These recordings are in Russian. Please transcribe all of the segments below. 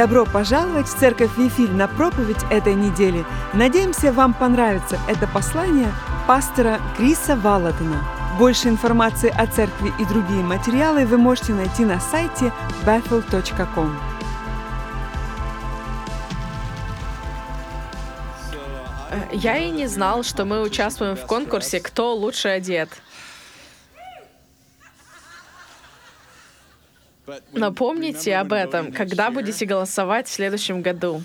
Добро пожаловать в Церковь Вифиль на проповедь этой недели. Надеемся, вам понравится это послание пастора Криса Валатона. Больше информации о церкви и другие материалы вы можете найти на сайте bethel.com. Я и не знал, что мы участвуем в конкурсе «Кто лучше одет». Но помните об этом, когда будете голосовать в следующем году.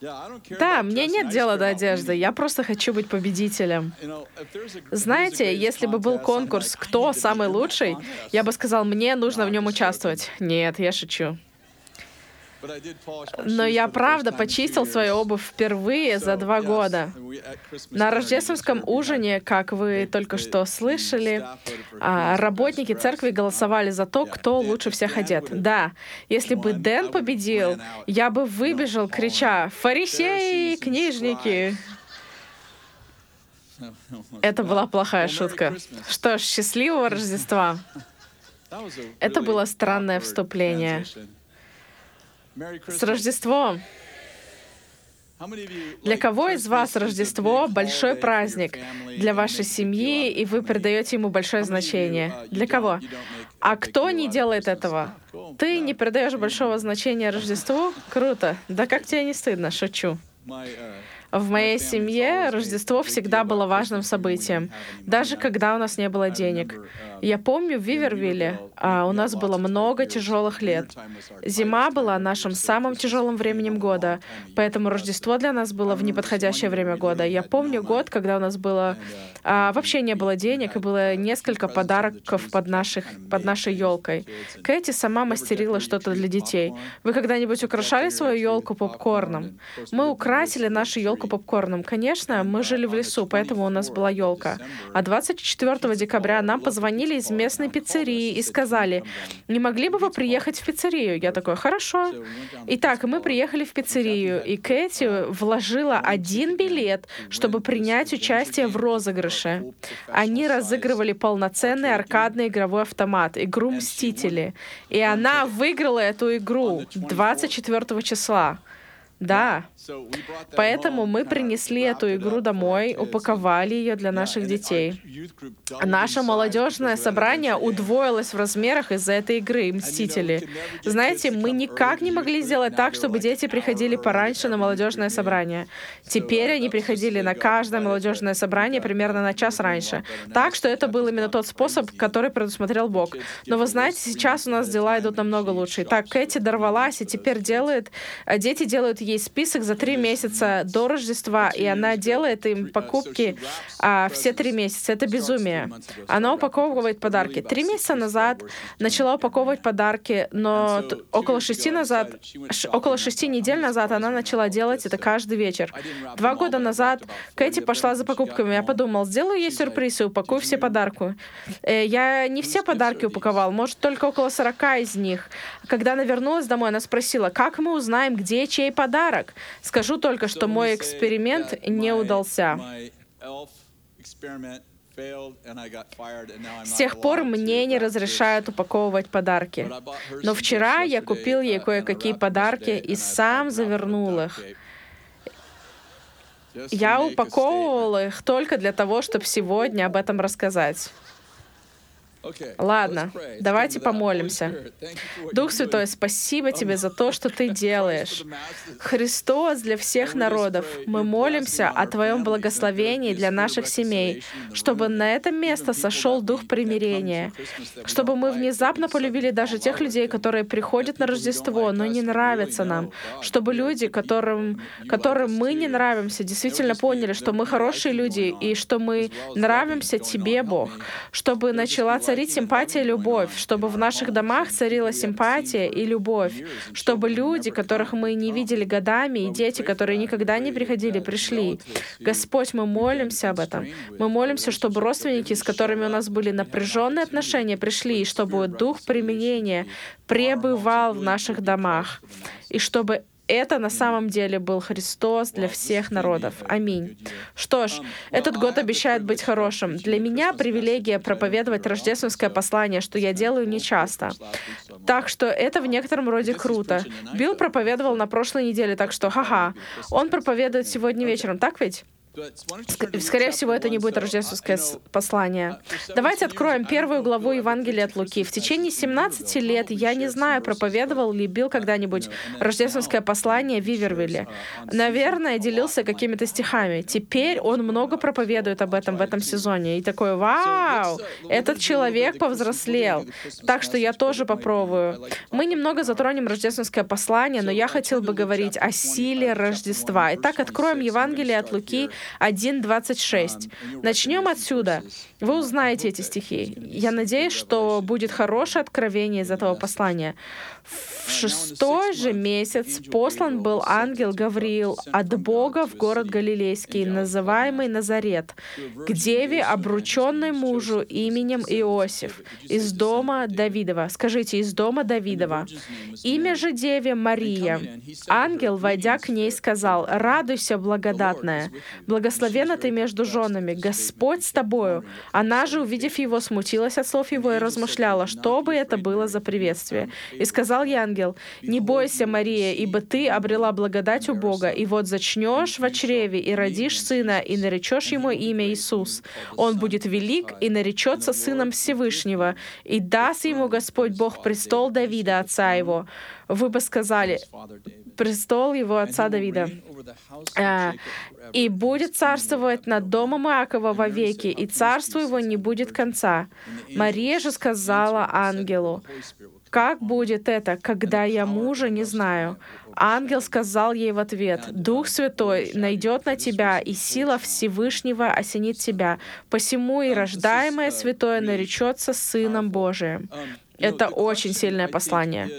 Да, мне нет дела до одежды, я просто хочу быть победителем. Знаете, если бы был конкурс «Кто самый лучший?», я бы сказал, мне нужно в нем участвовать. Нет, я шучу. Но я правда почистил свою обувь впервые за два года. На рождественском ужине, как вы только что слышали, а, работники церкви голосовали за то, кто лучше всех одет. Да, если бы Дэн победил, я бы выбежал, крича «Фарисеи, книжники!» Это была плохая шутка. Что ж, счастливого Рождества! Это было странное вступление. С Рождеством! Для кого из вас Рождество — большой праздник для вашей семьи, и вы придаете ему большое значение? Для кого? А кто не делает этого? Ты не придаешь большого значения Рождеству? Круто. Да как тебе не стыдно? Шучу. В моей семье Рождество всегда было важным событием, даже когда у нас не было денег. Я помню, в Вивервилле а, у нас было много тяжелых лет. Зима была нашим самым тяжелым временем года, поэтому Рождество для нас было в неподходящее время года. Я помню год, когда у нас было а, вообще не было денег, и было несколько подарков под, наших, под нашей елкой. Кэти сама мастерила что-то для детей. Вы когда-нибудь украшали свою елку попкорном? Мы украсили нашу елку елку попкорном. Конечно, мы жили в лесу, поэтому у нас была елка. А 24 декабря нам позвонили из местной пиццерии и сказали, не могли бы вы приехать в пиццерию? Я такой, хорошо. Итак, мы приехали в пиццерию, и Кэти вложила один билет, чтобы принять участие в розыгрыше. Они разыгрывали полноценный аркадный игровой автомат, игру «Мстители». И она выиграла эту игру 24 числа. Да. Поэтому мы принесли эту игру домой, упаковали ее для наших детей. Наше молодежное собрание удвоилось в размерах из-за этой игры «Мстители». Знаете, мы никак не могли сделать так, чтобы дети приходили пораньше на молодежное собрание. Теперь они приходили на каждое молодежное собрание примерно на час раньше. Так что это был именно тот способ, который предусмотрел Бог. Но вы знаете, сейчас у нас дела идут намного лучше. Так, Кэти дорвалась и теперь делает... Э, дети делают ей список за три месяца до Рождества, и она делает им покупки а, все три месяца. Это безумие. Она упаковывает подарки. Три месяца назад начала упаковывать подарки, но около шести назад, около шести недель назад она начала делать это каждый вечер. Два года назад Кэти пошла за покупками. Я подумал, сделаю ей сюрприз и упакую все подарки. Э, я не все подарки упаковал, может, только около 40 из них. Когда она вернулась домой, она спросила, как мы узнаем, где чей подарок? Подарок. Скажу только, что мой эксперимент не удался. С тех пор мне не разрешают упаковывать подарки. Но вчера я купил ей кое-какие подарки и сам завернул их. Я упаковывал их только для того, чтобы сегодня об этом рассказать. Ладно, давайте помолимся. Дух Святой, спасибо тебе за то, что ты делаешь. Христос для всех народов. Мы молимся о Твоем благословении для наших семей, чтобы на это место сошел Дух примирения, чтобы мы внезапно полюбили даже тех людей, которые приходят на Рождество, но не нравятся нам, чтобы люди, которым, которым мы не нравимся, действительно поняли, что мы хорошие люди и что мы нравимся Тебе, Бог, чтобы начала царить царить симпатия и любовь, чтобы в наших домах царила симпатия и любовь, чтобы люди, которых мы не видели годами, и дети, которые никогда не приходили, пришли. Господь, мы молимся об этом. Мы молимся, чтобы родственники, с которыми у нас были напряженные отношения, пришли, и чтобы дух применения пребывал в наших домах, и чтобы это на самом деле был Христос для всех народов. Аминь. Что ж, этот год обещает быть хорошим. Для меня привилегия проповедовать рождественское послание, что я делаю нечасто. Так что это в некотором роде круто. Билл проповедовал на прошлой неделе, так что ха-ха. Он проповедует сегодня вечером, так ведь? Скорее всего, это не будет рождественское послание. Давайте откроем первую главу Евангелия от Луки. В течение 17 лет я не знаю, проповедовал ли Билл когда-нибудь рождественское послание в Вивервилле. Наверное, делился какими-то стихами. Теперь он много проповедует об этом в этом сезоне. И такой, вау, этот человек повзрослел. Так что я тоже попробую. Мы немного затронем рождественское послание, но я хотел бы говорить о силе Рождества. Итак, откроем Евангелие от Луки, 1.26. Начнем отсюда. Вы узнаете эти стихи. Я надеюсь, что будет хорошее откровение из этого послания. В шестой же месяц послан был ангел Гавриил от Бога в город Галилейский, называемый Назарет, к деве, обрученной мужу именем Иосиф, из дома Давидова. Скажите, из дома Давидова. Имя же деве Мария. Ангел, войдя к ней, сказал, «Радуйся, благодатная, благословена ты между женами, Господь с тобою». Она же, увидев его, смутилась от слов его и размышляла, что бы это было за приветствие. И сказал ей ангел, ангел, «Не бойся, Мария, ибо ты обрела благодать у Бога, и вот зачнешь в чреве и родишь сына, и наречешь ему имя Иисус. Он будет велик и наречется сыном Всевышнего, и даст ему Господь Бог престол Давида, отца его». Вы бы сказали, престол его отца Давида. А, «И будет царствовать над домом Иакова вовеки, и царству его не будет конца». Мария же сказала ангелу, как будет это, когда я мужа не знаю? Ангел сказал ей в ответ, «Дух Святой найдет на тебя, и сила Всевышнего осенит тебя. Посему и рождаемое святое наречется Сыном Божиим». Это очень сильное послание.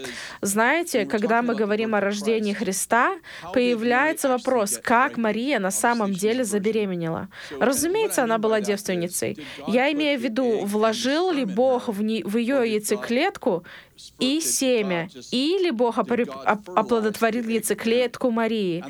Знаете, когда мы говорим о рождении Христа, появляется вопрос, как Мария на самом деле забеременела. Разумеется, она была девственницей. Я имею в виду, вложил ли Бог в, не, в ее яйцеклетку и семя, или Бог оплодотворил яйцеклетку Марии.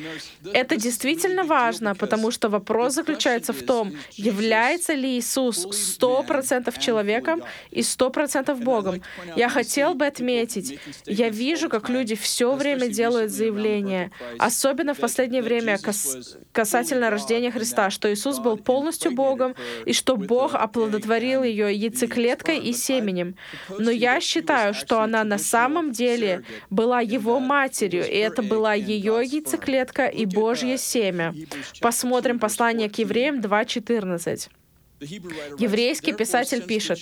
Это действительно важно, потому что вопрос заключается в том, является ли Иисус сто процентов человеком и сто процентов Богом. Я хотел бы отметить, я вижу, как люди все время делают заявления, особенно в последнее время кас касательно рождения Христа, что Иисус был полностью Богом и что Бог оплодотворил ее яйцеклеткой и семенем. Но я считаю, что она на самом деле была его матерью, и это была ее яйцеклетка и Божье семя. Посмотрим послание к евреям 2.14. Еврейский писатель пишет,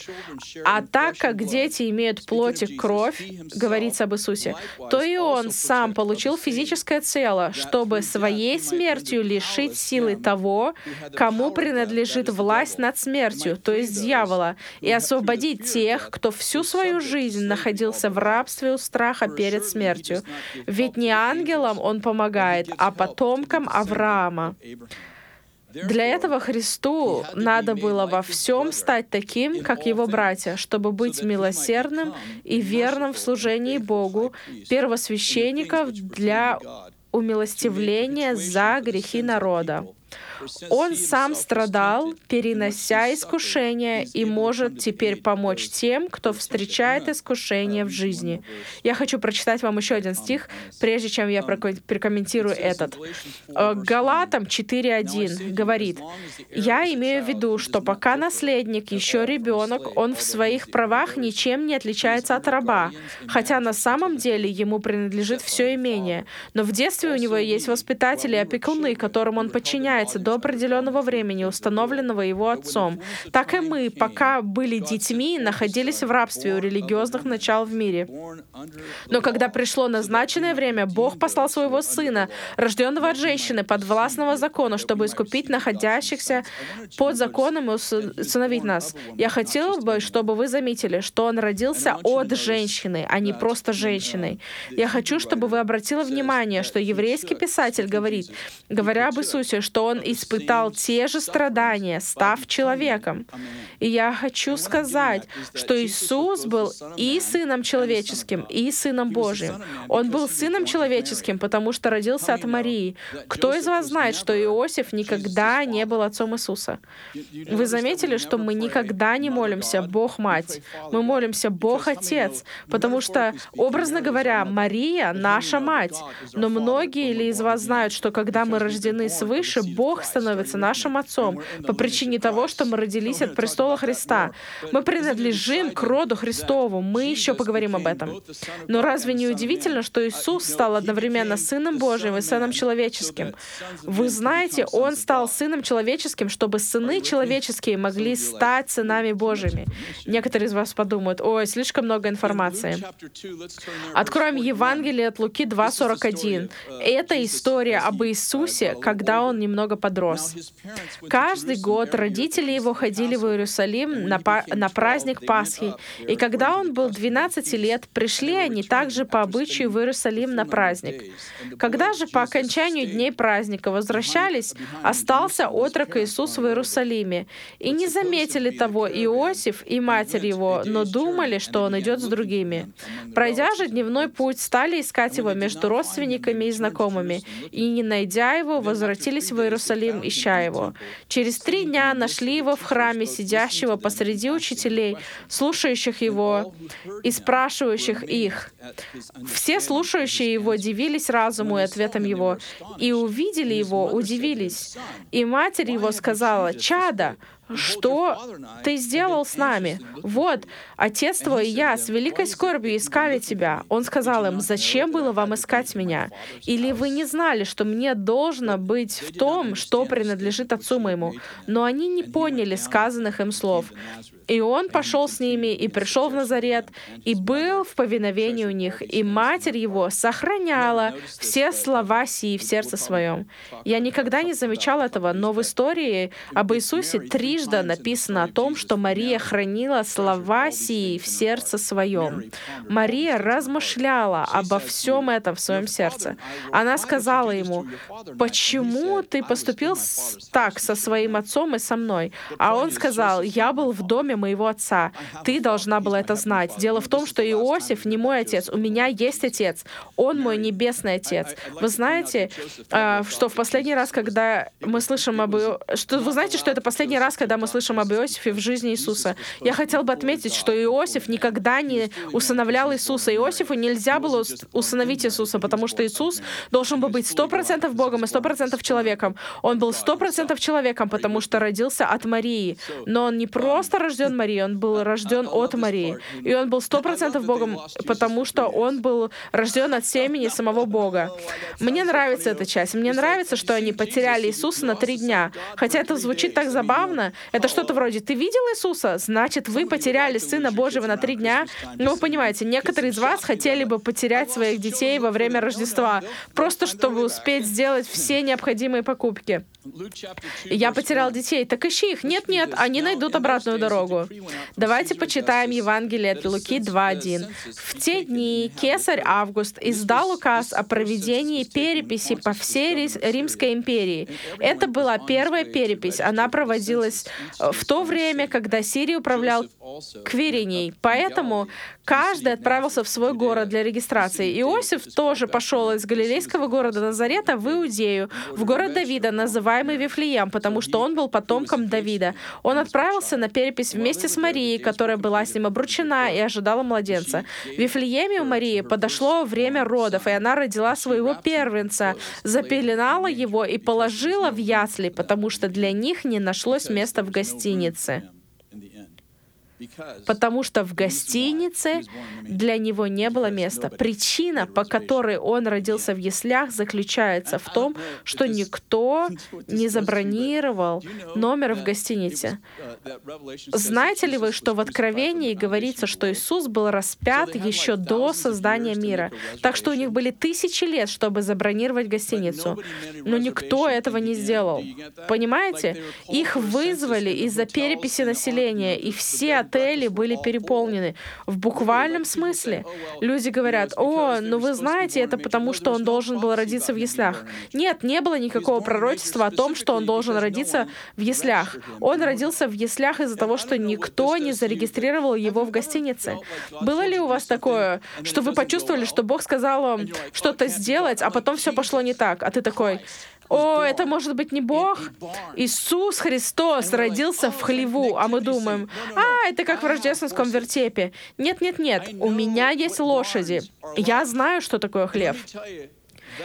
«А так как дети имеют плоть и кровь, говорится об Иисусе, то и Он сам получил физическое тело, чтобы своей смертью лишить силы того, кому принадлежит власть над смертью, то есть дьявола, и освободить тех, кто всю свою жизнь находился в рабстве у страха перед смертью. Ведь не ангелам Он помогает, а потомкам Авраама. Для этого Христу надо было во всем стать таким, как его братья, чтобы быть милосердным и верным в служении Богу, первосвященников для умилостивления за грехи народа. Он сам страдал, перенося искушения, и может теперь помочь тем, кто встречает искушения в жизни. Я хочу прочитать вам еще один стих, прежде чем я прокомментирую этот. Э, Галатам 4.1 говорит, «Я имею в виду, что пока наследник еще ребенок, он в своих правах ничем не отличается от раба, хотя на самом деле ему принадлежит все имение. Но в детстве у него есть воспитатели и опекуны, которым он подчиняется до определенного времени, установленного его отцом. Так и мы, пока были детьми, находились в рабстве у религиозных начал в мире. Но когда пришло назначенное время, Бог послал своего Сына, рожденного от женщины, под властного закона, чтобы искупить находящихся под законом и усыновить нас. Я хотел бы, чтобы вы заметили, что Он родился от женщины, а не просто женщиной. Я хочу, чтобы вы обратили внимание, что еврейский писатель говорит, говоря об Иисусе, что Он и испытал те же страдания, став человеком. И я хочу сказать, что Иисус был и Сыном Человеческим, и Сыном Божьим. Он был Сыном Человеческим, потому что родился от Марии. Кто из вас знает, что Иосиф никогда не был отцом Иисуса? Вы заметили, что мы никогда не молимся «Бог-Мать». Мы молимся «Бог-Отец», потому что, образно говоря, Мария — наша мать. Но многие ли из вас знают, что когда мы рождены свыше, Бог становится нашим Отцом по причине того, что мы родились от престола Христа. Мы принадлежим к роду Христову. Мы еще поговорим об этом. Но разве не удивительно, что Иисус стал одновременно Сыном Божьим и Сыном Человеческим? Вы знаете, Он стал Сыном Человеческим, чтобы сыны человеческие могли стать сынами Божьими. Некоторые из вас подумают, ой, слишком много информации. Откроем Евангелие от Луки 2.41. Это история об Иисусе, когда он немного подрос. Каждый год родители его ходили в Иерусалим на, на праздник Пасхи, и когда он был 12 лет, пришли они также по обычаю в Иерусалим на праздник. Когда же по окончанию дней праздника возвращались, остался отрок Иисус в Иерусалиме, и не заметили того Иосиф и матерь его, но думали, что он идет с другими. Пройдя же дневной путь, стали искать его между родственниками и знакомыми, и, не найдя его, возвратились в Иерусалим, ища его. Через три дня нашли его в храме, сидящего посреди учителей, слушающих его и спрашивающих их. Все слушающие его дивились разуму и ответом его, и увидели его, удивились. И матерь его сказала, «Чада, что ты сделал с нами? Вот, отец твой и я с великой скорбью искали тебя. Он сказал им, зачем было вам искать меня? Или вы не знали, что мне должно быть в том, что принадлежит отцу моему? Но они не поняли сказанных им слов. И он пошел с ними и пришел в Назарет, и был в повиновении у них, и матерь его сохраняла все слова сии в сердце своем. Я никогда не замечал этого, но в истории об Иисусе трижды написано о том, что Мария хранила слова сии в сердце своем. Мария размышляла обо всем этом в своем сердце. Она сказала ему, «Почему ты поступил так со своим отцом и со мной?» А он сказал, «Я был в доме доме моего отца. Ты должна была это знать. Дело в том, что Иосиф не мой отец. У меня есть отец. Он мой небесный отец. Вы знаете, а, что в последний раз, когда мы слышим об... Что, вы знаете, что это последний раз, когда мы слышим об Иосифе в жизни Иисуса? Я хотел бы отметить, что Иосиф никогда не усыновлял Иисуса. Иосифу нельзя было усыновить Иисуса, потому что Иисус должен был быть сто процентов Богом и сто процентов человеком. Он был сто процентов человеком, потому что родился от Марии. Но он не просто рожден рожден Марией, он был рожден от Марии. И он был сто процентов Богом, потому что он был рожден от семени самого Бога. Мне нравится эта часть. Мне нравится, что они потеряли Иисуса на три дня. Хотя это звучит так забавно. Это что-то вроде «Ты видел Иисуса? Значит, вы потеряли Сына Божьего на три дня?» Ну, вы понимаете, некоторые из вас хотели бы потерять своих детей во время Рождества, просто чтобы успеть сделать все необходимые покупки. Я потерял детей. Так ищи их. Нет-нет, они найдут обратную дорогу. Давайте почитаем Евангелие от Луки 2.1. В те дни кесарь Август издал указ о проведении переписи по всей Римской империи. Это была первая перепись. Она проводилась э, в то время, когда Сирией управлял Квириней. Поэтому каждый отправился в свой город для регистрации. Иосиф тоже пошел из галилейского города Назарета в Иудею, в город Давида, называемый называемый Вифлеем, потому что он был потомком Давида. Он отправился на перепись вместе с Марией, которая была с ним обручена и ожидала младенца. В Вифлееме у Марии подошло время родов, и она родила своего первенца, запеленала его и положила в ясли, потому что для них не нашлось места в гостинице потому что в гостинице для него не было места. Причина, по которой он родился в яслях, заключается в том, что никто не забронировал номер в гостинице. Знаете ли вы, что в Откровении говорится, что Иисус был распят еще до создания мира? Так что у них были тысячи лет, чтобы забронировать гостиницу. Но никто этого не сделал. Понимаете? Их вызвали из-за переписи населения, и все отели были переполнены. В буквальном смысле. Люди говорят, о, ну вы знаете, это потому, что он должен был родиться в яслях. Нет, не было никакого пророчества о том, что он должен родиться в яслях. Он родился в яслях из-за того, что никто не зарегистрировал его в гостинице. Было ли у вас такое, что вы почувствовали, что Бог сказал вам что-то сделать, а потом все пошло не так, а ты такой, о, это может быть не Бог? Иисус Христос родился в хлеву, а мы думаем, а, это как в рождественском вертепе. Нет-нет-нет, у меня есть лошади. Я знаю, что такое хлеб.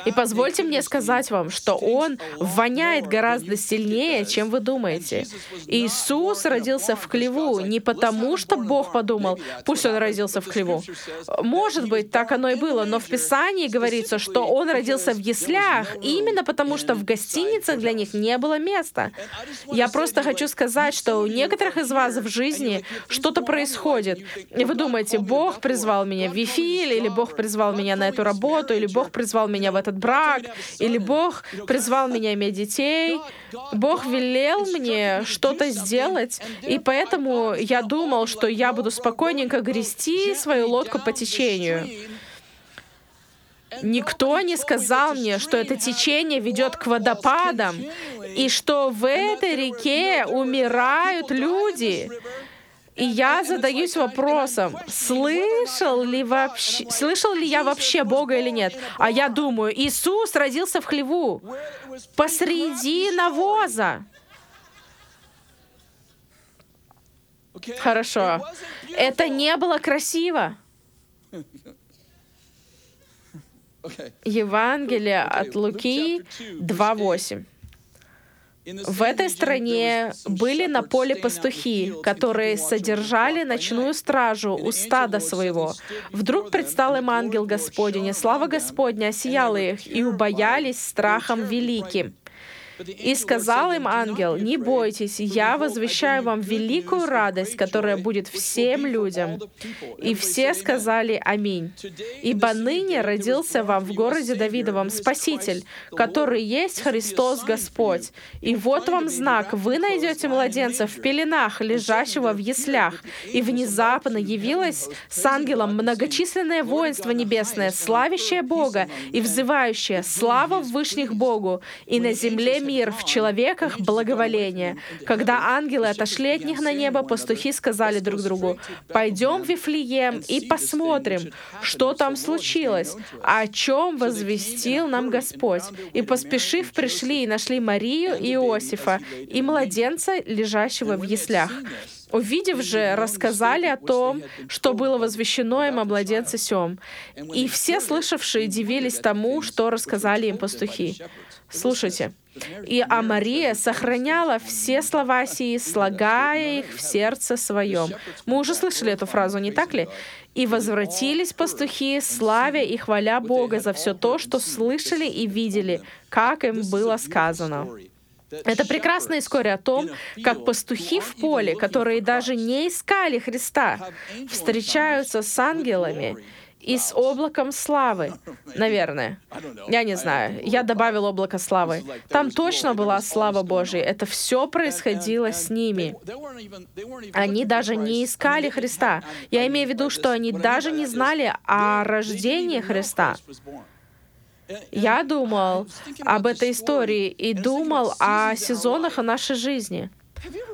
И позвольте мне сказать вам, что он воняет гораздо сильнее, чем вы думаете. Иисус родился в хлеву не потому, что Бог подумал, пусть он родился в хлеву. Может быть, так оно и было, но в Писании говорится, что он родился в яслях именно потому, что в гостиницах для них не было места. Я просто хочу сказать, что у некоторых из вас в жизни что-то происходит, и вы думаете, Бог призвал меня в Вифиль, или Бог призвал меня на эту работу, или Бог призвал меня в этот брак, или Бог призвал меня иметь детей, Бог велел мне что-то сделать, и поэтому я думал, что я буду спокойненько грести свою лодку по течению. Никто не сказал мне, что это течение ведет к водопадам, и что в этой реке умирают люди. И я задаюсь вопросом, слышал ли, вообще, слышал ли я вообще Бога или нет? А я думаю, Иисус родился в хлеву, посреди навоза. Хорошо. Это не было красиво. Евангелие от Луки 2.8. В этой стране были на поле пастухи, которые содержали ночную стражу у стада своего. Вдруг предстал им ангел Господень, и слава Господня осияла их, и убоялись страхом великим. И сказал им ангел, «Не бойтесь, я возвещаю вам великую радость, которая будет всем людям». И все сказали «Аминь». «Ибо ныне родился вам в городе Давидовом Спаситель, который есть Христос Господь. И вот вам знак, вы найдете младенца в пеленах, лежащего в яслях». И внезапно явилось с ангелом многочисленное воинство небесное, славящее Бога и взывающее «Слава в вышних Богу!» и на земле мир, в человеках благоволение. Когда ангелы отошли от них на небо, пастухи сказали друг другу, «Пойдем в Вифлеем и посмотрим, что там случилось, о чем возвестил нам Господь». И поспешив, пришли и нашли Марию и Иосифа, и младенца, лежащего в яслях. Увидев же, рассказали о том, что было возвещено им о младенце сем. И все слышавшие дивились тому, что рассказали им пастухи. Слушайте. И а Мария сохраняла все слова сии, слагая их в сердце своем. Мы уже слышали эту фразу, не так ли? И возвратились пастухи, славя и хваля Бога за все то, что слышали и видели, как им было сказано. Это прекрасная история о том, как пастухи в поле, которые даже не искали Христа, встречаются с ангелами и с облаком славы, наверное. Я не знаю. Я добавил облако славы. Там точно была слава Божья. Это все происходило с ними. Они даже не искали Христа. Я имею в виду, что они даже не знали о рождении Христа. Я думал об этой истории и думал о сезонах о нашей жизни.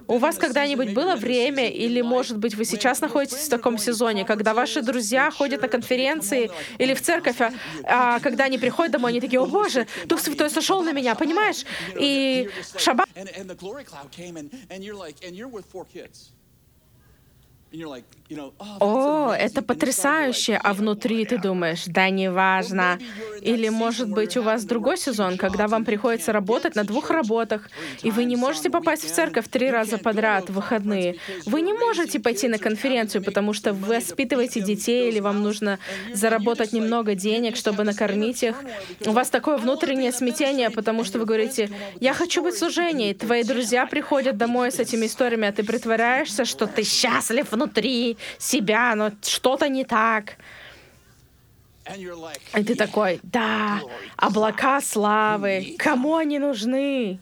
У вас когда-нибудь было время, или, может быть, вы сейчас находитесь в таком сезоне, когда ваши друзья ходят на конференции или в церковь, а, а когда они приходят домой, они такие, о боже, Дух Святой сошел на меня, понимаешь? И шаббат... О, это потрясающе, а внутри ты думаешь, да неважно. Или, может быть, у вас другой сезон, когда вам приходится работать на двух работах, и вы не можете попасть в церковь три раза подряд в выходные. Вы не можете пойти на конференцию, потому что вы воспитываете детей, или вам нужно заработать немного денег, чтобы накормить их. У вас такое внутреннее смятение, потому что вы говорите, я хочу быть в служении. Твои друзья приходят домой с этими историями, а ты притворяешься, что ты счастлив внутри, себя, но что-то не так. И ты такой, да, облака славы, кому они нужны?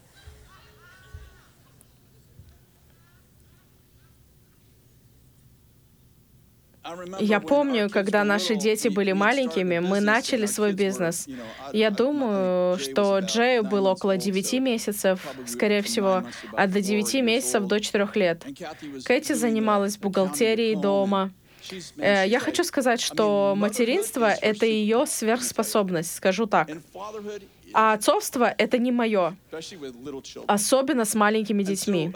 Я помню, когда наши дети были маленькими, мы начали свой бизнес. Я думаю, что Джею было около 9 месяцев, скорее всего, от до 9 месяцев до 4 лет. Кэти занималась бухгалтерией дома. Э, я хочу сказать, что материнство — это ее сверхспособность, скажу так. А отцовство — это не мое, особенно с маленькими детьми.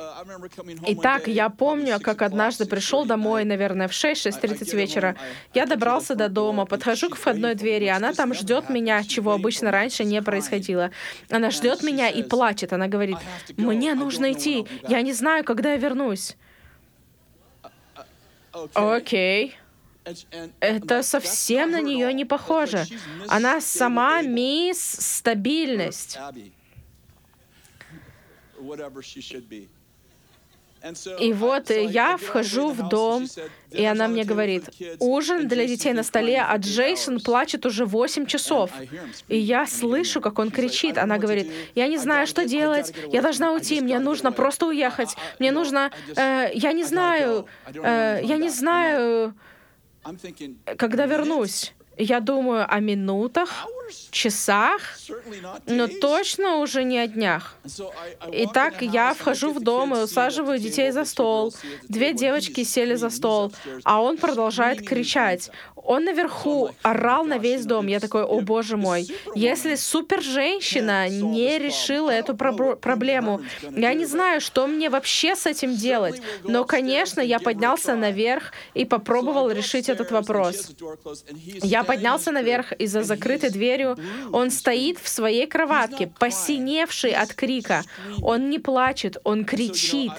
Итак, я помню, как однажды пришел домой, наверное, в 6-6.30 вечера. Я добрался до дома, подхожу к входной двери, она там ждет меня, чего обычно раньше не происходило. Она ждет меня и плачет. Она говорит, мне нужно идти, я не знаю, когда я вернусь. Окей. Okay. Это совсем на нее не похоже. Она сама мисс стабильность. И вот я вхожу в дом, и она мне говорит, ужин для детей на столе, а Джейсон плачет уже 8 часов. И я слышу, как он кричит. Она говорит, я не знаю, что делать, я должна уйти, мне нужно просто уехать, мне нужно, э, я не знаю, э, я не знаю, когда вернусь, я думаю о минутах, часах, но точно уже не о днях. Итак, я вхожу в дом и усаживаю детей за стол. Две девочки сели за стол, а он продолжает кричать. Он наверху орал на весь дом. Я такой, о боже мой, если супер-женщина не решила эту проблему, я не знаю, что мне вообще с этим делать. Но, конечно, я поднялся наверх и попробовал решить этот вопрос. Я поднялся наверх и за закрытой дверью. Он стоит в своей кроватке, посиневший от крика. Он не плачет, он кричит.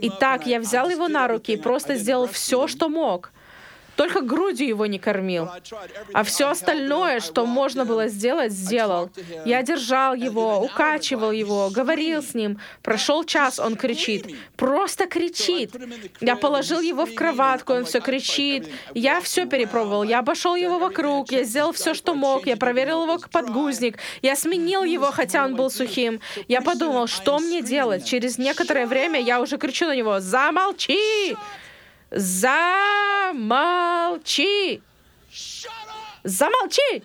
Итак, я взял его на руки и просто сделал все, что мог. Только грудью его не кормил. А все остальное, что можно было сделать, сделал. Я держал его, укачивал его, говорил с ним. Прошел час, он кричит. Просто кричит. Я положил его в кроватку, он все кричит. Я все перепробовал. Я обошел его вокруг, я сделал все, что мог. Я проверил его подгузник. Я сменил его, хотя он был сухим. Я подумал, что мне делать? Через некоторое время я уже кричу на него «Замолчи!» Замолчи! Замолчи!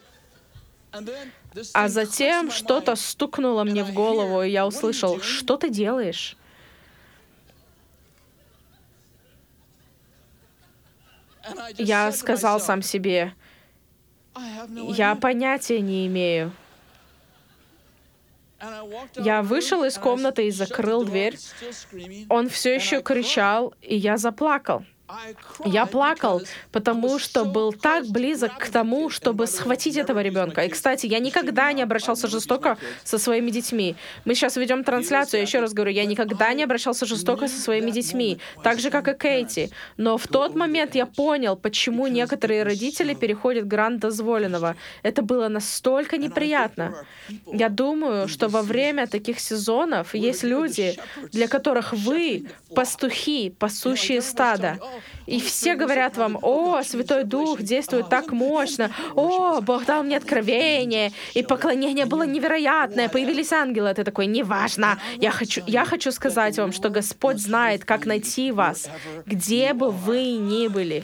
А затем что-то стукнуло мне в голову, и я услышал, что ты делаешь? Я сказал сам себе, я понятия не имею. Я вышел из комнаты и закрыл дверь. Он все еще кричал, и я заплакал. Я плакал, потому что был так близок к тому, чтобы схватить этого ребенка. И, кстати, я никогда не обращался жестоко со своими детьми. Мы сейчас ведем трансляцию, я еще раз говорю, я никогда не обращался жестоко со своими детьми, так же, как и Кейти. Но в тот момент я понял, почему некоторые родители переходят грань дозволенного. Это было настолько неприятно. Я думаю, что во время таких сезонов есть люди, для которых вы пастухи, пасущие стада. И все говорят вам, о, Святой Дух действует так мощно, о, Бог дал мне откровение, и поклонение было невероятное, появились ангелы. Это такой, неважно. Я хочу, я хочу сказать вам, что Господь знает, как найти вас, где бы вы ни были.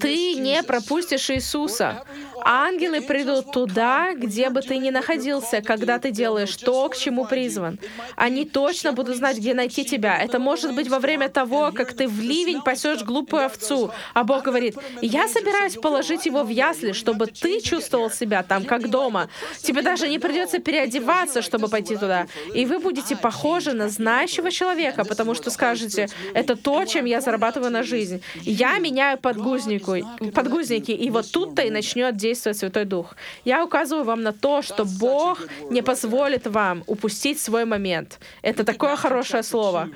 Ты не пропустишь Иисуса. Ангелы придут туда, где бы ты ни находился, когда ты делаешь то, к чему призван. Они точно будут знать, где найти тебя. Это может быть во время того, как ты в ливень пасешь глупую овцу, а Бог говорит, я собираюсь положить его в ясли, чтобы ты чувствовал себя там, как дома. Тебе даже не придется переодеваться, чтобы пойти туда. И вы будете похожи на знающего человека, потому что скажете, это то, чем я зарабатываю на жизнь. Я меня меняю подгузнику, подгузники, и вот тут-то и начнет действовать Святой Дух. Я указываю вам на то, что Бог не позволит вам упустить свой момент. Это такое хорошее слово.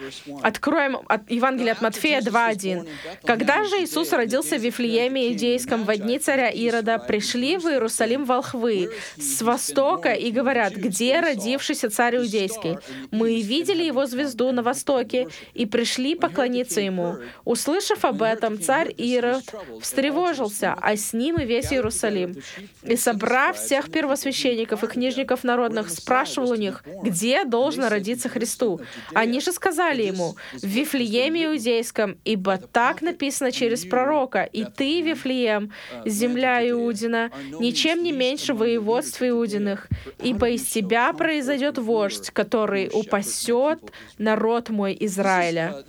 Откроем от Евангелие от Матфея 2.1. «Когда же Иисус родился в Вифлееме Иудейском во дни царя Ирода, пришли в Иерусалим волхвы с востока и говорят, где родившийся царь Иудейский? Мы видели его звезду на востоке и пришли поклониться ему. Услышав об этом, царь царь Ирод встревожился, а с ним и весь Иерусалим. И, собрав всех первосвященников и книжников народных, спрашивал у них, где должно родиться Христу. Они же сказали ему, в Вифлееме Иудейском, ибо так написано через пророка, «И ты, Вифлеем, земля Иудина, ничем не меньше воеводства Иудиных, ибо из тебя произойдет вождь, который упасет народ мой Израиля».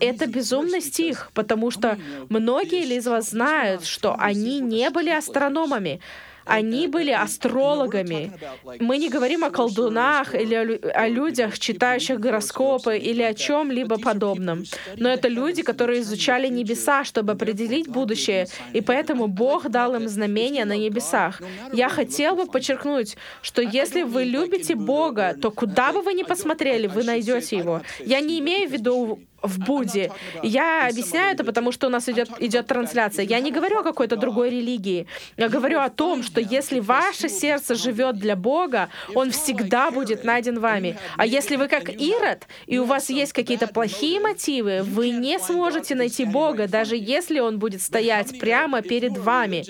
Это безумный стих, потому что многие из вас знают, что они не были астрономами, они были астрологами. Мы не говорим о колдунах или о, людях, читающих гороскопы или о чем-либо подобном. Но это люди, которые изучали небеса, чтобы определить будущее, и поэтому Бог дал им знамения на небесах. Я хотел бы подчеркнуть, что если вы любите Бога, то куда бы вы ни посмотрели, вы найдете Его. Я не имею в виду в Будде. Я объясняю это, потому что у нас идет, идет трансляция. Я не говорю о какой-то другой религии. Я говорю о том, что если ваше сердце живет для Бога, Он всегда будет найден вами. А если вы как Ирод, и у вас есть какие-то плохие мотивы, вы не сможете найти Бога, даже если Он будет стоять прямо перед вами.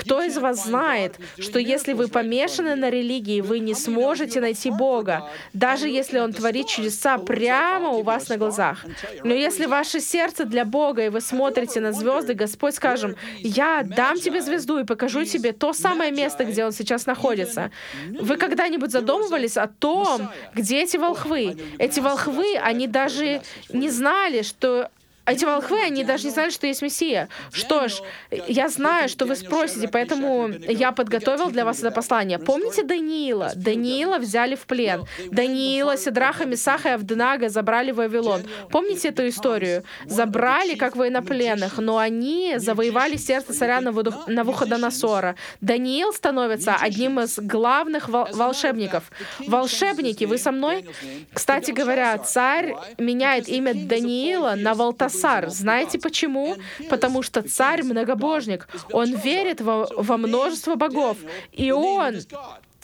Кто из вас знает, что если вы помешаны на религии, вы не сможете найти Бога, даже если Он творит чудеса прямо у вас на глазах? Но если ваше сердце для Бога, и вы смотрите на звезды, Господь скажем, «Я дам тебе звезду и покажу тебе то самое место, где Он сейчас находится». Вы когда-нибудь задумывались о том, где эти волхвы? Эти волхвы, они даже не знали, что эти волхвы, они даже не знали, что есть Мессия. Что ж, я знаю, что вы спросите, поэтому я подготовил для вас это послание. Помните Даниила? Даниила взяли в плен. Даниила, Седраха, Месаха и Авденага забрали в Вавилон. Помните эту историю? Забрали как военнопленных, но они завоевали сердце царя Навуходоносора. Даниил становится одним из главных волшебников. Волшебники, вы со мной? Кстати говоря, царь меняет имя Даниила на Валтасар Сар. Знаете почему? Потому что царь многобожник. Он верит во, во множество богов. И он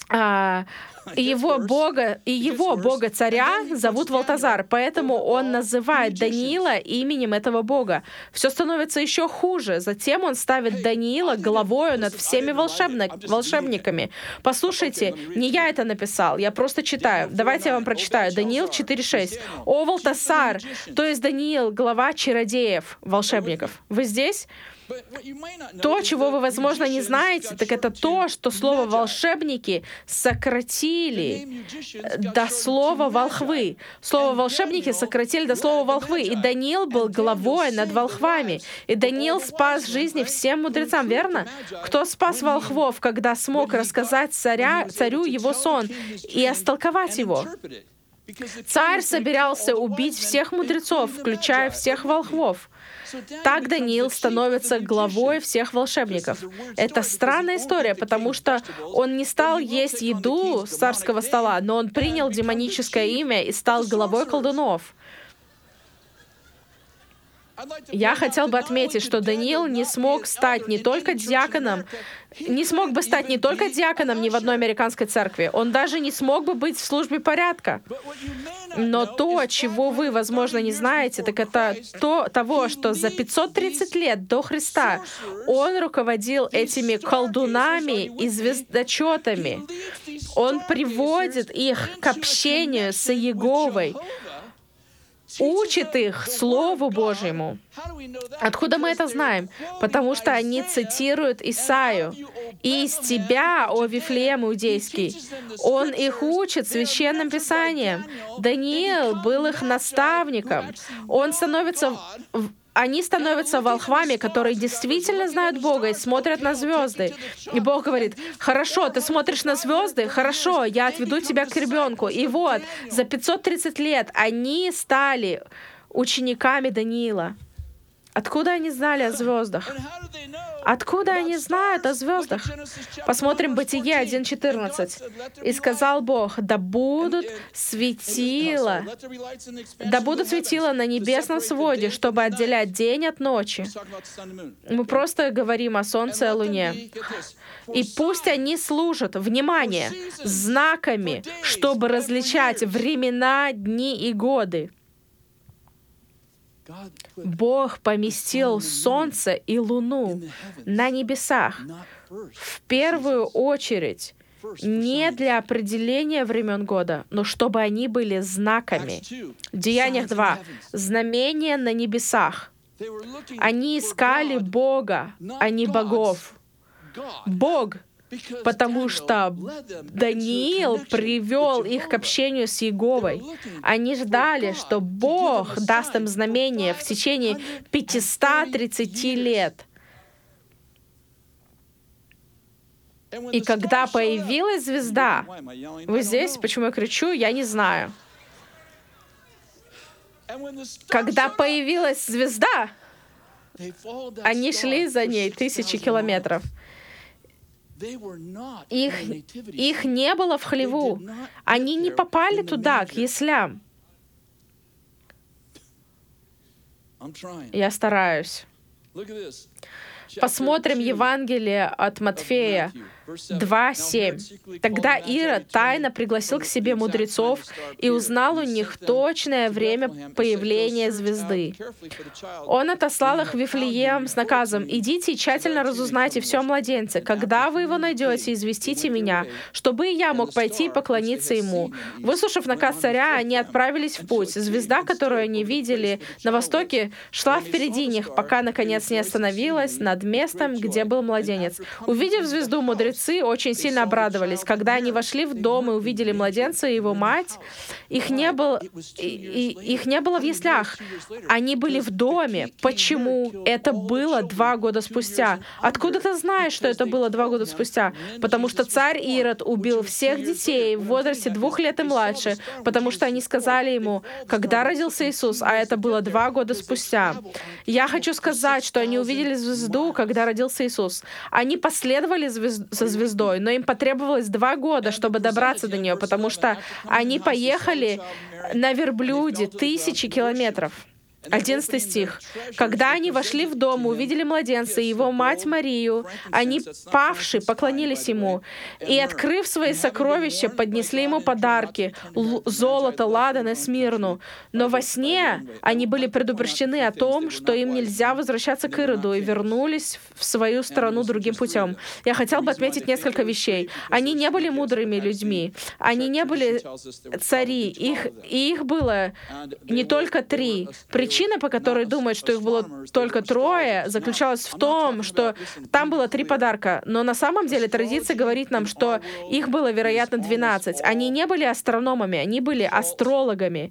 а, его бога и его бога царя зовут Валтазар, поэтому он называет Даниила именем этого бога. Все становится еще хуже. Затем он ставит Даниила главою над всеми волшебник, волшебниками. Послушайте, не я это написал, я просто читаю. Давайте я вам прочитаю. Даниил 4.6. О, Валтасар, то есть Даниил, глава чародеев, волшебников. Вы здесь? То, чего вы, возможно, не знаете, так это то, что слово «волшебники» сократили до слова «волхвы». Слово «волшебники» сократили до слова «волхвы». И Даниил был главой над волхвами. И Даниил спас жизни всем мудрецам, верно? Кто спас волхвов, когда смог рассказать царя, царю его сон и истолковать его? Царь собирался убить всех мудрецов, включая всех волхвов. Так Даниил становится главой всех волшебников. Это странная история, потому что он не стал есть еду с царского стола, но он принял демоническое имя и стал главой колдунов. Я хотел бы отметить, что Даниил не смог стать не только диаконом, не смог бы стать не только диаконом ни в одной американской церкви, он даже не смог бы быть в службе порядка. Но то, чего вы, возможно, не знаете, так это то, того, что за 530 лет до Христа он руководил этими колдунами и звездочетами. Он приводит их к общению с Иеговой учит их Слову Божьему. Откуда мы это знаем? Потому что они цитируют Исаию. «И из тебя, о Вифлеем Иудейский». Он их учит священным писанием. Даниил был их наставником. Он становится они становятся волхвами, которые действительно знают Бога и смотрят на звезды. И Бог говорит, хорошо, ты смотришь на звезды, хорошо, я отведу тебя к ребенку. И вот, за 530 лет они стали учениками Даниила. Откуда они знали о звездах? Откуда они знают о звездах? Посмотрим Бытие 1.14. «И сказал Бог, да будут светила, да будут светила на небесном своде, чтобы отделять день от ночи». Мы просто говорим о солнце и луне. «И пусть они служат, внимание, знаками, чтобы различать времена, дни и годы». Бог поместил солнце и луну на небесах в первую очередь не для определения времен года, но чтобы они были знаками. В Деяниях 2. Знамения на небесах. Они искали Бога, а не богов. Бог потому что Даниил привел их к общению с Еговой. Они ждали, что Бог даст им знамение в течение 530 лет. И когда появилась звезда, вы здесь, почему я кричу, я не знаю. Когда появилась звезда, они шли за ней тысячи километров. Их, их не было в хлеву. Они не попали туда, к яслям. Я стараюсь. Посмотрим Евангелие от Матфея, 2.7. Тогда Ирод тайно пригласил к себе мудрецов и узнал у них точное время появления звезды. Он отослал их в Вифлеем с наказом «Идите и тщательно разузнайте все о младенце. Когда вы его найдете, известите меня, чтобы и я мог пойти и поклониться ему». Выслушав наказ царя, они отправились в путь. Звезда, которую они видели на востоке, шла впереди них, пока, наконец, не остановилась над местом, где был младенец. Увидев звезду, мудрецы очень сильно обрадовались. Когда они вошли в дом и увидели младенца и его мать, их не, было, и, и, их не было в яслях. Они были в доме. Почему? Это было два года спустя. Откуда ты знаешь, что это было два года спустя? Потому что царь Ирод убил всех детей в возрасте двух лет и младше, потому что они сказали ему, когда родился Иисус, а это было два года спустя. Я хочу сказать, что они увидели звезду, когда родился Иисус. Они последовали за со звездой, но им потребовалось два года, чтобы добраться до нее, потому что они поехали на верблюде тысячи километров. 11 стих. «Когда они вошли в дом, увидели младенца и его мать Марию, они, павшие, поклонились ему, и, открыв свои сокровища, поднесли ему подарки — золото, ладан и смирну. Но во сне они были предупреждены о том, что им нельзя возвращаться к Ироду, и вернулись в свою страну другим путем. Я хотел бы отметить несколько вещей. Они не были мудрыми людьми, они не были цари, их, их было не только три. Причина Причина, по которой думают, что их было только трое, заключалась в том, что там было три подарка. Но на самом деле традиция говорит нам, что их было, вероятно, 12. Они не были астрономами, они были астрологами.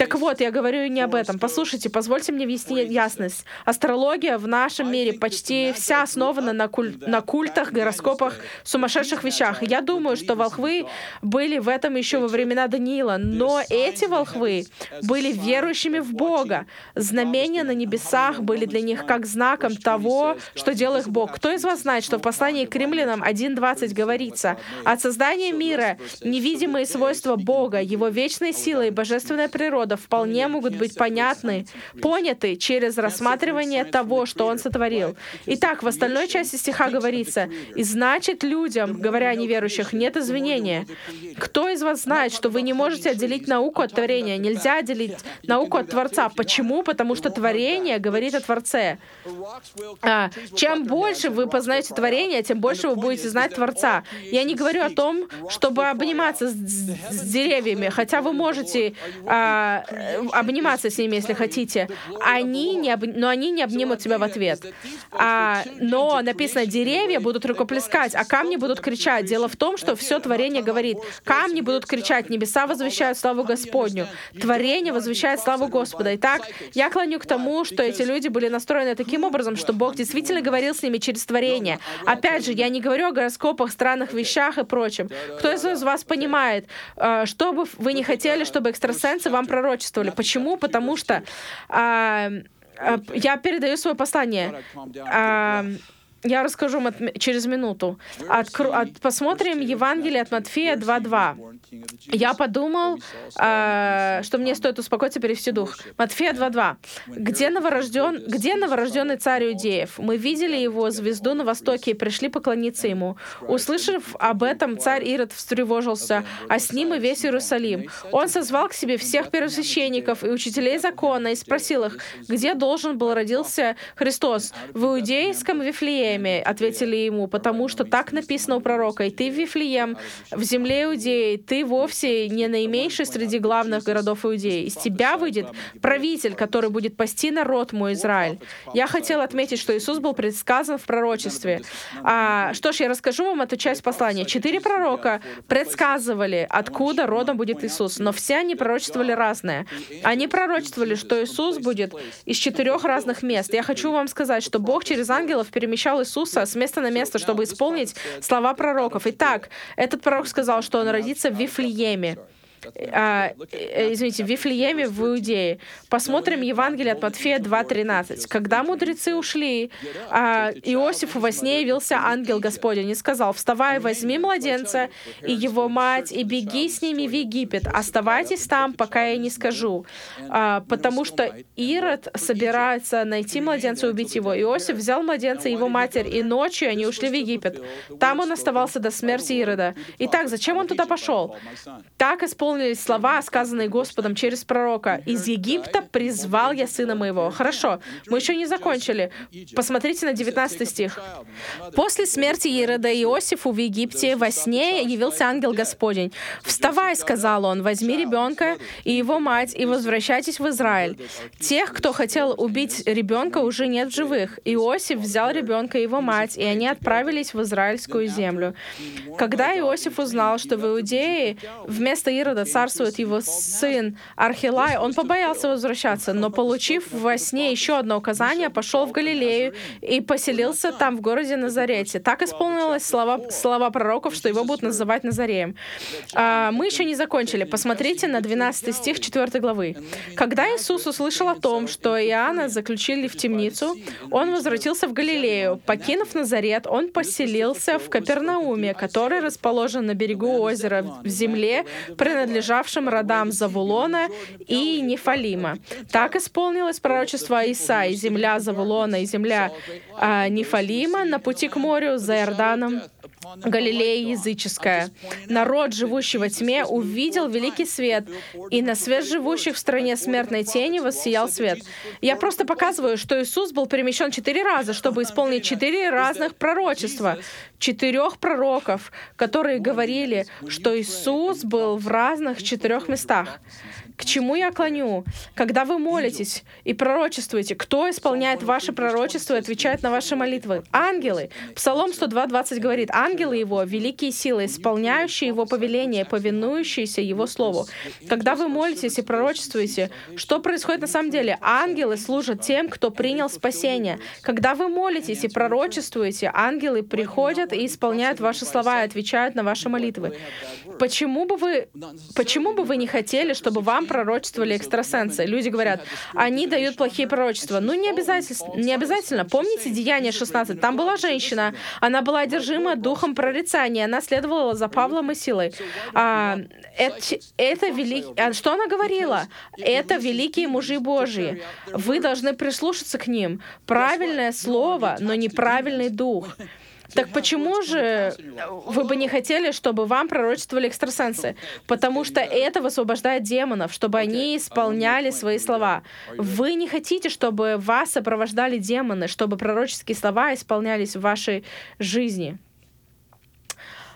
Так вот, я говорю не об этом. Послушайте, позвольте мне ввести ясность. Астрология в нашем мире почти вся основана на, куль... на культах, гороскопах, сумасшедших вещах. Я думаю, что волхвы были в этом еще во времена Даниила, но эти волхвы были верующими в Бога. Знамения на небесах были для них как знаком того, что делал их Бог. Кто из вас знает, что в послании к римлянам 1.20 говорится, «От создания мира невидимые свойства Бога, Его вечная сила и божественная природа вполне могут быть понятны, поняты через рассматривание того, что Он сотворил». Итак, в остальной части стиха говорится, «И значит людям, говоря о неверующих, нет извинения». Кто из вас знает, что вы не можете отделить науку от творения? Нельзя отделить науку от Творца. Почему? Почему? Потому что творение говорит о Творце. А, чем больше вы познаете творение, тем больше вы будете знать Творца. Я не говорю о том, чтобы обниматься с, с деревьями, хотя вы можете а, обниматься с ними, если хотите. Они не об... Но они не обнимут тебя в ответ. А, но написано, деревья будут рукоплескать, а камни будут кричать. Дело в том, что все творение говорит, камни будут кричать, небеса возвещают славу Господню, творение возвещает славу Господа. Итак, я клоню к тому, что эти люди были настроены таким образом, что Бог действительно говорил с ними через творение. Опять же, я не говорю о гороскопах, странных вещах и прочем. Кто из вас понимает, э, что бы вы не хотели, чтобы экстрасенсы вам пророчествовали? Почему? Потому что а, а, я передаю свое послание. А, Я расскажу через минуту. Откру- от- посмотрим Евангелие от Матфея 2.2. Я подумал, э, что мне стоит успокоиться, перевести дух. Матфея 2.2. Где, новорожден, где новорожденный царь Иудеев? Мы видели его звезду на востоке и пришли поклониться ему. Услышав об этом, царь Ирод встревожился, а с ним и весь Иерусалим. Он созвал к себе всех первосвященников и учителей закона и спросил их, где должен был родился Христос? В иудейском Вифлееме, ответили ему, потому что так написано у пророка, и ты, Вифлеем, в земле Иудеи, ты вовсе не наименьший среди главных городов Иудеи. Из тебя выйдет правитель, который будет пасти народ мой Израиль. Я хотел отметить, что Иисус был предсказан в пророчестве. А, что ж, я расскажу вам эту часть послания. Четыре пророка предсказывали, откуда родом будет Иисус, но все они пророчествовали разное. Они пророчествовали, что Иисус будет из четырех разных мест. Я хочу вам сказать, что Бог через ангелов перемещал Иисуса с места на место, чтобы исполнить слова пророков. Итак, этот пророк сказал, что он родится в Вифлееме а, э, извините, в Вифлееме в Иудее. Посмотрим Евангелие от Матфея 2.13. Когда мудрецы ушли, а, Иосифу во сне явился ангел Господень и сказал, «Вставай, возьми младенца и его мать, и беги с ними в Египет. Оставайтесь там, пока я не скажу». А, потому что Ирод собирается найти младенца и убить его. Иосиф взял младенца и его матерь, и ночью они ушли в Египет. Там он оставался до смерти Ирода. Итак, зачем он туда пошел? Так исполнились слова, сказанные Господом через пророка. «Из Египта призвал я сына моего». Хорошо, мы еще не закончили. Посмотрите на 19 стих. «После смерти Ирода Иосифу в Египте во сне явился ангел Господень. «Вставай», — сказал он, — «возьми ребенка и его мать и возвращайтесь в Израиль. Тех, кто хотел убить ребенка, уже нет в живых». Иосиф взял ребенка и его мать, и они отправились в израильскую землю. Когда Иосиф узнал, что в Иудее вместо Ирода царствует его сын Архилай, он побоялся возвращаться, но, получив во сне еще одно указание, пошел в Галилею и поселился там, в городе Назарете. Так исполнилось слова, слова пророков, что его будут называть Назареем. А, мы еще не закончили. Посмотрите на 12 стих 4 главы. «Когда Иисус услышал о том, что Иоанна заключили в темницу, он возвратился в Галилею. Покинув Назарет, он поселился в Капернауме, который расположен на берегу озера в земле, принадлежавшем родам Завулона и Нефалима. Так исполнилось пророчество Исаи, земля Завулона и земля а, Нефалима на пути к морю за Иорданом Галилея языческая. Народ, живущий во тьме, увидел великий свет, и на свет живущих в стране смертной тени воссиял свет. Я просто показываю, что Иисус был перемещен четыре раза, чтобы исполнить четыре разных пророчества. Четырех пророков, которые говорили, что Иисус был в разных четырех местах. К чему я клоню? Когда вы молитесь и пророчествуете, кто исполняет ваши пророчества и отвечает на ваши молитвы? Ангелы. Псалом 102.20 говорит, ангелы его — великие силы, исполняющие его повеления, повинующиеся его слову. Когда вы молитесь и пророчествуете, что происходит на самом деле? Ангелы служат тем, кто принял спасение. Когда вы молитесь и пророчествуете, ангелы приходят и исполняют ваши слова и отвечают на ваши молитвы. Почему бы вы, почему бы вы не хотели, чтобы вам пророчествовали экстрасенсы? Люди говорят, они дают плохие пророчества. Ну, не обязательно. Не обязательно. Помните Деяние 16? Там была женщина. Она была одержима духом прорицания. Она следовала за Павлом и силой. А, это, это велик... а Что она говорила? Это великие мужи Божьи. Вы должны прислушаться к ним. Правильное слово, но неправильный дух. Так почему же вы бы не хотели, чтобы вам пророчествовали экстрасенсы? Потому что это высвобождает демонов, чтобы они исполняли свои слова. Вы не хотите, чтобы вас сопровождали демоны, чтобы пророческие слова исполнялись в вашей жизни.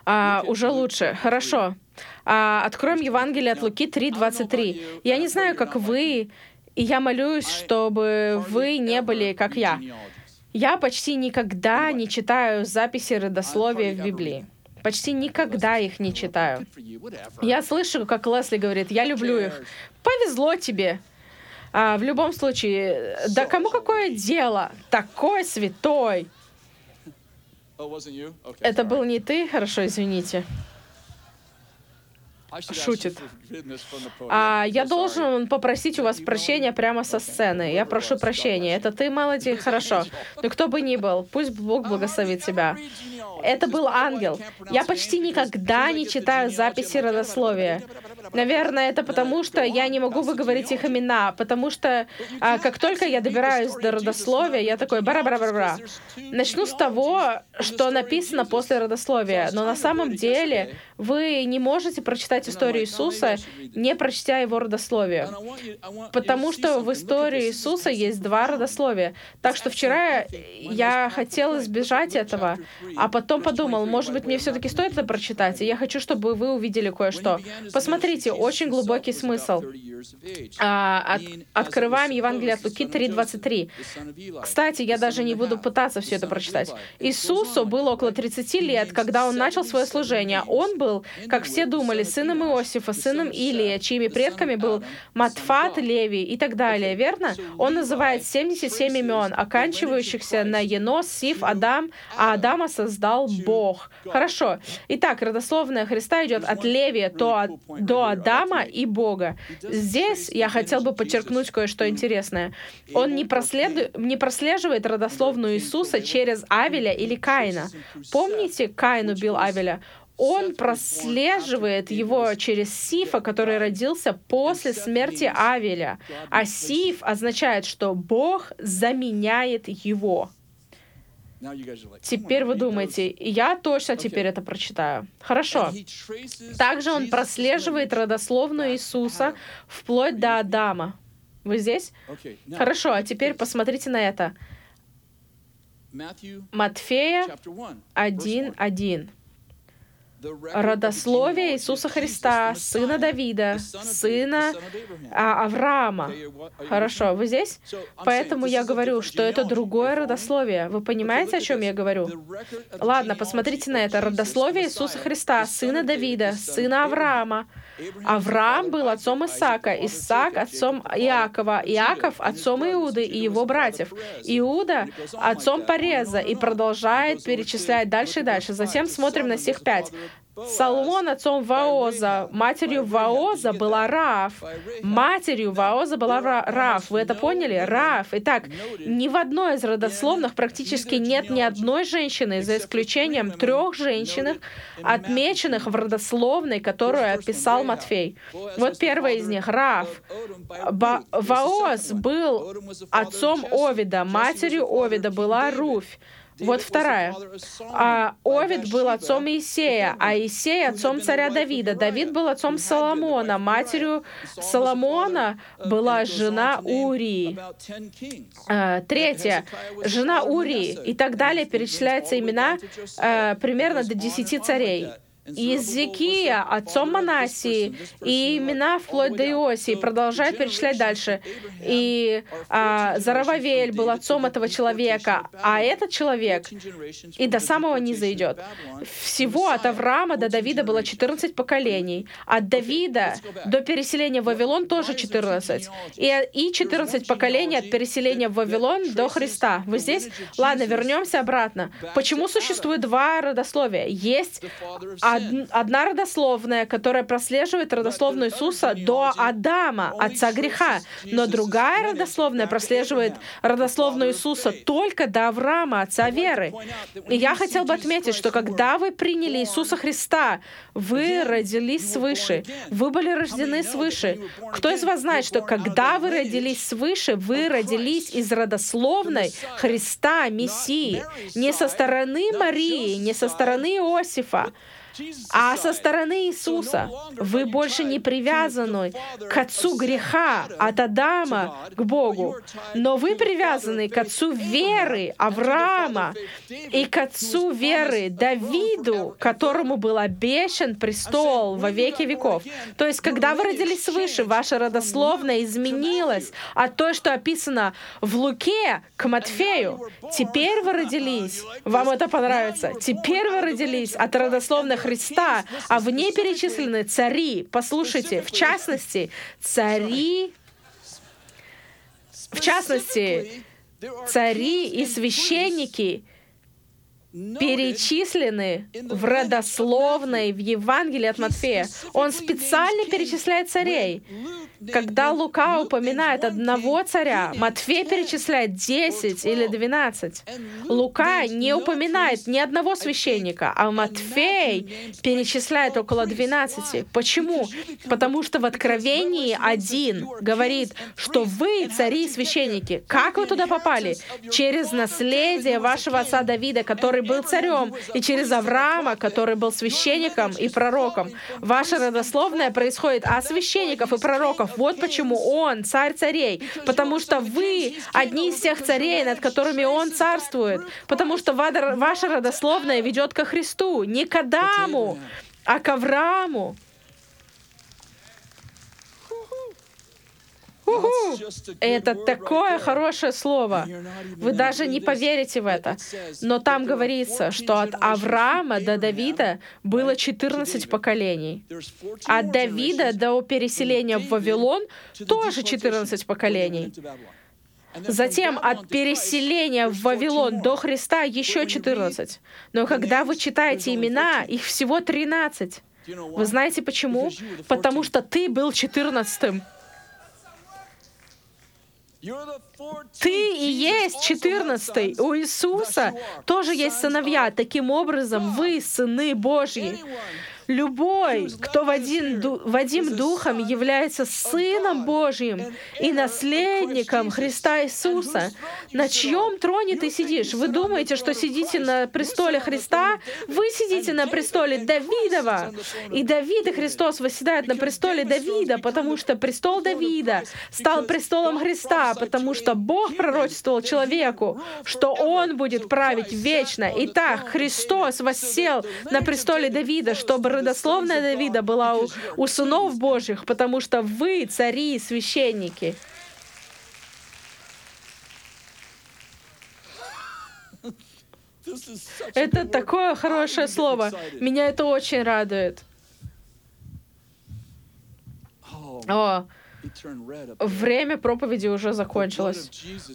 А, уже лучше. Хорошо. А, откроем Евангелие от Луки 3.23. Я не знаю, как вы, и я молюсь, чтобы вы не были как я. Я почти никогда не читаю записи родословия в Библии. Почти никогда их не читаю. Я слышу, как Лесли говорит, я люблю их. Повезло тебе. А, в любом случае, да кому какое дело? Такой святой. Это был не ты? Хорошо, извините. Шутит. А я должен попросить у вас прощения прямо со сцены. Я прошу прощения. Это ты, Мелоди? Хорошо. Но кто бы ни был, пусть Бог благословит тебя. Это был ангел. Я почти никогда не читаю записи родословия. Наверное, это потому, что я не могу выговорить их имена, потому что а, как только я добираюсь до родословия, я такой бара-бара-бара-бара. Начну с того, что написано после родословия, но на самом деле вы не можете прочитать историю Иисуса, не прочтя его родословие. Потому что в истории Иисуса есть два родословия. Так что вчера я хотел избежать этого, а потом подумал, может быть, мне все-таки стоит это прочитать, и я хочу, чтобы вы увидели кое-что. Посмотрите, очень глубокий смысл. А, от, открываем Евангелие от Луки 3.23. Кстати, я даже не буду пытаться все это прочитать. Иисусу было около 30 лет, когда он начал свое служение. Он был, как все думали, сыном Иосифа, сыном Илия, чьими предками был Матфат, Леви и так далее, верно? Он называет 77 имен, оканчивающихся на Енос, Сиф, Адам, а Адама создал Бог. Хорошо. Итак, родословная Христа идет от Левия до, до Адама и Бога. Здесь я хотел бы подчеркнуть кое-что интересное. Он не, проследу... не прослеживает родословную Иисуса через Авеля или Каина. Помните, Каин убил Авеля? он прослеживает его через Сифа, который родился после смерти Авеля. А Сиф означает, что Бог заменяет его. Теперь вы думаете, я точно теперь это прочитаю. Хорошо. Также он прослеживает родословную Иисуса вплоть до Адама. Вы здесь? Хорошо, а теперь посмотрите на это. Матфея 1.1 родословие Иисуса Христа, сына Давида, сына а, Авраама. Хорошо, вы здесь? Поэтому я говорю, что это другое родословие. Вы понимаете, о чем я говорю? Ладно, посмотрите на это. Родословие Иисуса Христа, сына Давида, сына Авраама. Авраам был отцом Исаака, Исаак отцом Иакова, Иаков отцом Иуды и его братьев, Иуда отцом Пореза и продолжает перечислять дальше и дальше. Затем смотрим на стих 5. Соломон отцом Ваоза, матерью Ваоза была Раф. Матерью Ваоза была Раф. Вы это поняли? Раф. Итак, ни в одной из родословных практически нет ни одной женщины, за исключением трех женщин, отмеченных в родословной, которую описал Матфей. Вот первая из них — Раф. Ба Ваоз был отцом Овида, матерью Овида была Руфь. Вот вторая. А Овид был отцом Иисея, а Иисей отцом царя Давида. Давид был отцом Соломона. Матерью Соломона была жена Урии. А, третья. Жена Урии. И так далее перечисляются имена а, примерно до десяти царей. Иезекия, отцом Манасии, и имена вплоть до Иосии, продолжает перечислять дальше. И а, Зарававель был отцом этого человека, а этот человек и до самого низа идет. Всего от Авраама до Давида было 14 поколений. От Давида до переселения в Вавилон тоже 14. И, и 14 поколений от переселения в Вавилон до Христа. Вы здесь? Ладно, вернемся обратно. Почему существует два родословия? Есть одна родословная, которая прослеживает родословную Иисуса до Адама, отца греха, но другая родословная прослеживает родословную Иисуса только до Авраама, отца веры. И я хотел бы отметить, что когда вы приняли Иисуса Христа, вы родились свыше, вы были рождены свыше. Кто из вас знает, что когда вы родились свыше, вы родились из родословной Христа, Мессии, не со стороны Марии, не со стороны Иосифа, а со стороны Иисуса вы больше не привязаны к отцу греха от Адама к Богу, но вы привязаны к отцу веры Авраама и к отцу веры Давиду, которому был обещан престол во веки веков. То есть, когда вы родились свыше, ваша родословная изменилась от той, что описано в Луке к Матфею. Теперь вы родились, вам это понравится, теперь вы родились от родословных Христа, а в ней перечислены цари. Послушайте, в частности, цари, в частности, цари и священники, перечислены в родословной в Евангелии от Матфея. Он специально перечисляет царей. Когда Лука упоминает одного царя, Матфей перечисляет 10 или 12. Лука не упоминает ни одного священника, а Матфей перечисляет около 12. Почему? Потому что в Откровении один говорит, что вы цари и священники. Как вы туда попали? Через наследие вашего отца Давида, который был царем, и через Авраама, который был священником и пророком. Ваше родословное происходит от священников и пророков. Вот почему он царь царей. Потому что вы одни из тех царей, над которыми он царствует. Потому что ваше родословное ведет ко Христу, не к Адаму, а к Аврааму. Это такое хорошее слово. Вы даже не поверите в это. Но там говорится, что от Авраама до Давида было 14 поколений. От Давида до переселения в Вавилон тоже 14 поколений. Затем от переселения в Вавилон до Христа еще 14. Но когда вы читаете имена, их всего 13. Вы знаете почему? Потому что ты был 14 ты и есть четырнадцатый. У Иисуса тоже есть сыновья. Таким образом, вы сыны Божьи. Любой, кто Вадим, Вадим Духом является Сыном Божьим и наследником Христа Иисуса. На чьем троне ты сидишь? Вы думаете, что сидите на престоле Христа? Вы сидите на престоле Давидова. И Давид и Христос восседают на престоле Давида, потому что престол Давида стал престолом Христа, потому что Бог пророчествовал человеку, что он будет править вечно. Итак, Христос воссел на престоле Давида, чтобы родословная Давида была у, у сынов Божьих, потому что вы цари и священники. Это такое хорошее слово. Меня это очень радует. О, время проповеди уже закончилось.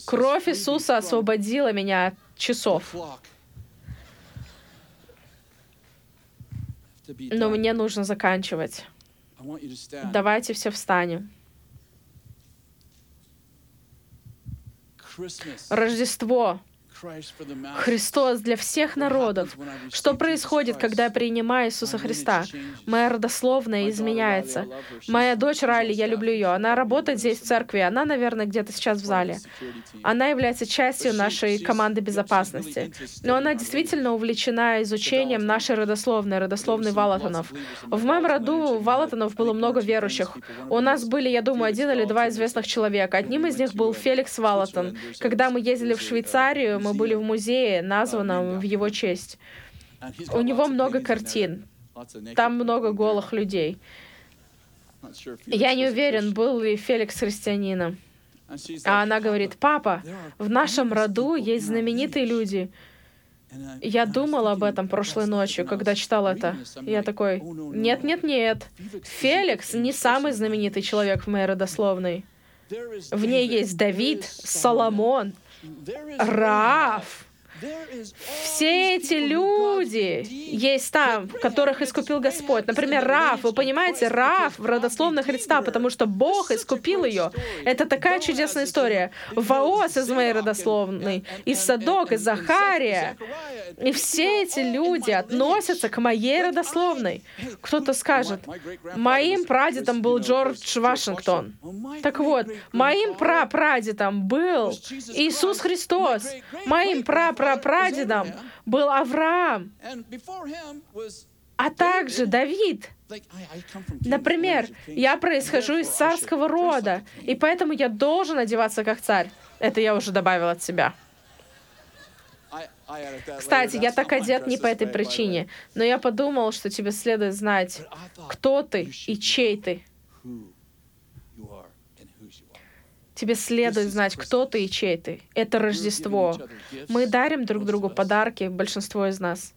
Кровь Иисуса освободила меня от часов. Но мне нужно заканчивать. Давайте все встанем. Рождество Христос для всех народов. Что происходит, когда я принимаю Иисуса Христа? Моя родословная изменяется. Моя дочь Райли, я люблю ее. Она работает здесь в церкви. Она, наверное, где-то сейчас в зале. Она является частью нашей команды безопасности. Но она действительно увлечена изучением нашей родословной, родословной Валатонов. В моем роду Валатонов было много верующих. У нас были, я думаю, один или два известных человека. Одним из них был Феликс Валатон. Когда мы ездили в Швейцарию, мы мы были в музее, названном в его честь. У него много картин. Там много голых людей. Я не уверен, был ли Феликс христианином. А она говорит, папа, в нашем роду есть знаменитые люди. Я думал об этом прошлой ночью, когда читал это. Я такой, нет, нет, нет. Феликс не самый знаменитый человек в моей родословной. В ней есть Давид, Соломон, Раф. Все эти люди есть там, которых искупил Господь. Например, Раф. Вы понимаете, Раф в родословных Христа, потому что Бог искупил ее. Это такая чудесная история. Ваос из моей родословной, и Садок, и Захария. И все эти люди относятся к моей родословной. Кто-то скажет, моим прадедом был Джордж Вашингтон. Так вот, моим прапрадедом был Иисус Христос. Моим прапрадедом прапрадедом был Авраам, а также Давид. Например, я происхожу из царского рода, и поэтому я должен одеваться как царь. Это я уже добавил от себя. Кстати, я так одет не по этой причине, но я подумал, что тебе следует знать, кто ты и чей ты. Тебе следует знать, кто ты и чей ты. Это Рождество. Мы дарим друг другу подарки, большинство из нас.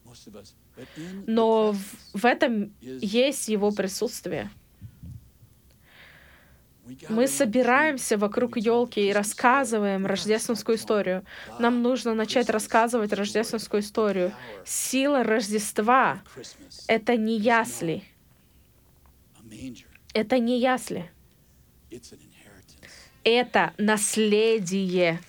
Но в этом есть его присутствие. Мы собираемся вокруг елки и рассказываем рождественскую историю. Нам нужно начать рассказывать рождественскую историю. Сила Рождества — это не ясли. Это не ясли. Это наследие.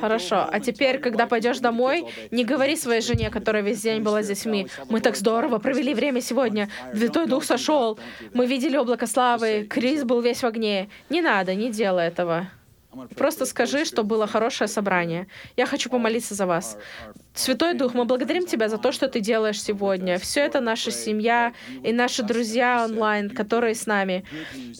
Хорошо, а теперь, когда пойдешь домой, не говори своей жене, которая весь день была с детьми. Мы так здорово провели время сегодня. Святой Дух сошел. Мы видели облако славы. Крис был весь в огне. Не надо, не делай этого. Просто скажи, что было хорошее собрание. Я хочу помолиться за вас. Святой Дух, мы благодарим Тебя за то, что Ты делаешь сегодня. Все это наша семья и наши друзья онлайн, которые с нами.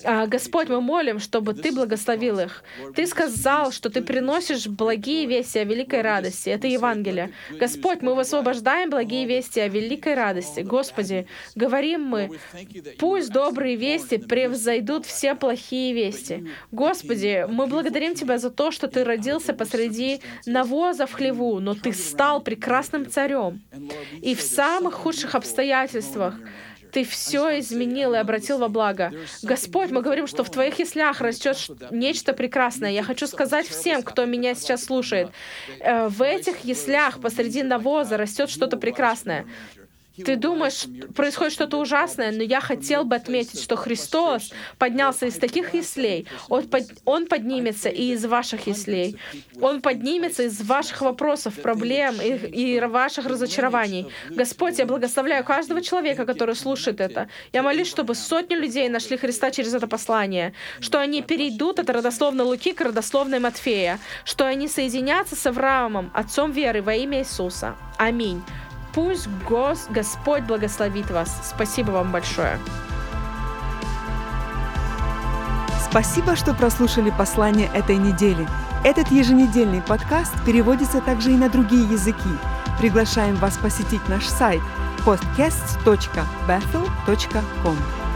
А, Господь, мы молим, чтобы Ты благословил их. Ты сказал, что Ты приносишь благие вести о великой радости. Это Евангелие. Господь, мы высвобождаем благие вести о великой радости. Господи, говорим мы, пусть добрые вести превзойдут все плохие вести. Господи, мы благодарим Тебя за то, что Ты родился посреди навоза в хлеву, но Ты стал прекрасным царем. И в самых худших обстоятельствах ты все изменил и обратил во благо. Господь, мы говорим, что в Твоих яслях растет нечто прекрасное. Я хочу сказать всем, кто меня сейчас слушает, э, в этих яслях посреди навоза растет что-то прекрасное. Ты думаешь, происходит что-то ужасное, но я хотел бы отметить, что Христос поднялся из таких яслей. Он, под, он поднимется и из ваших яслей. Он поднимется из ваших вопросов, проблем и, и ваших разочарований. Господь, я благословляю каждого человека, который слушает это. Я молюсь, чтобы сотни людей нашли Христа через это послание, что они перейдут от родословной Луки к родословной Матфея, что они соединятся с Авраамом, отцом веры во имя Иисуса. Аминь. Пусть Гос, Господь благословит вас. Спасибо вам большое. Спасибо, что прослушали послание этой недели. Этот еженедельный подкаст переводится также и на другие языки. Приглашаем вас посетить наш сайт podcast.bethel.com.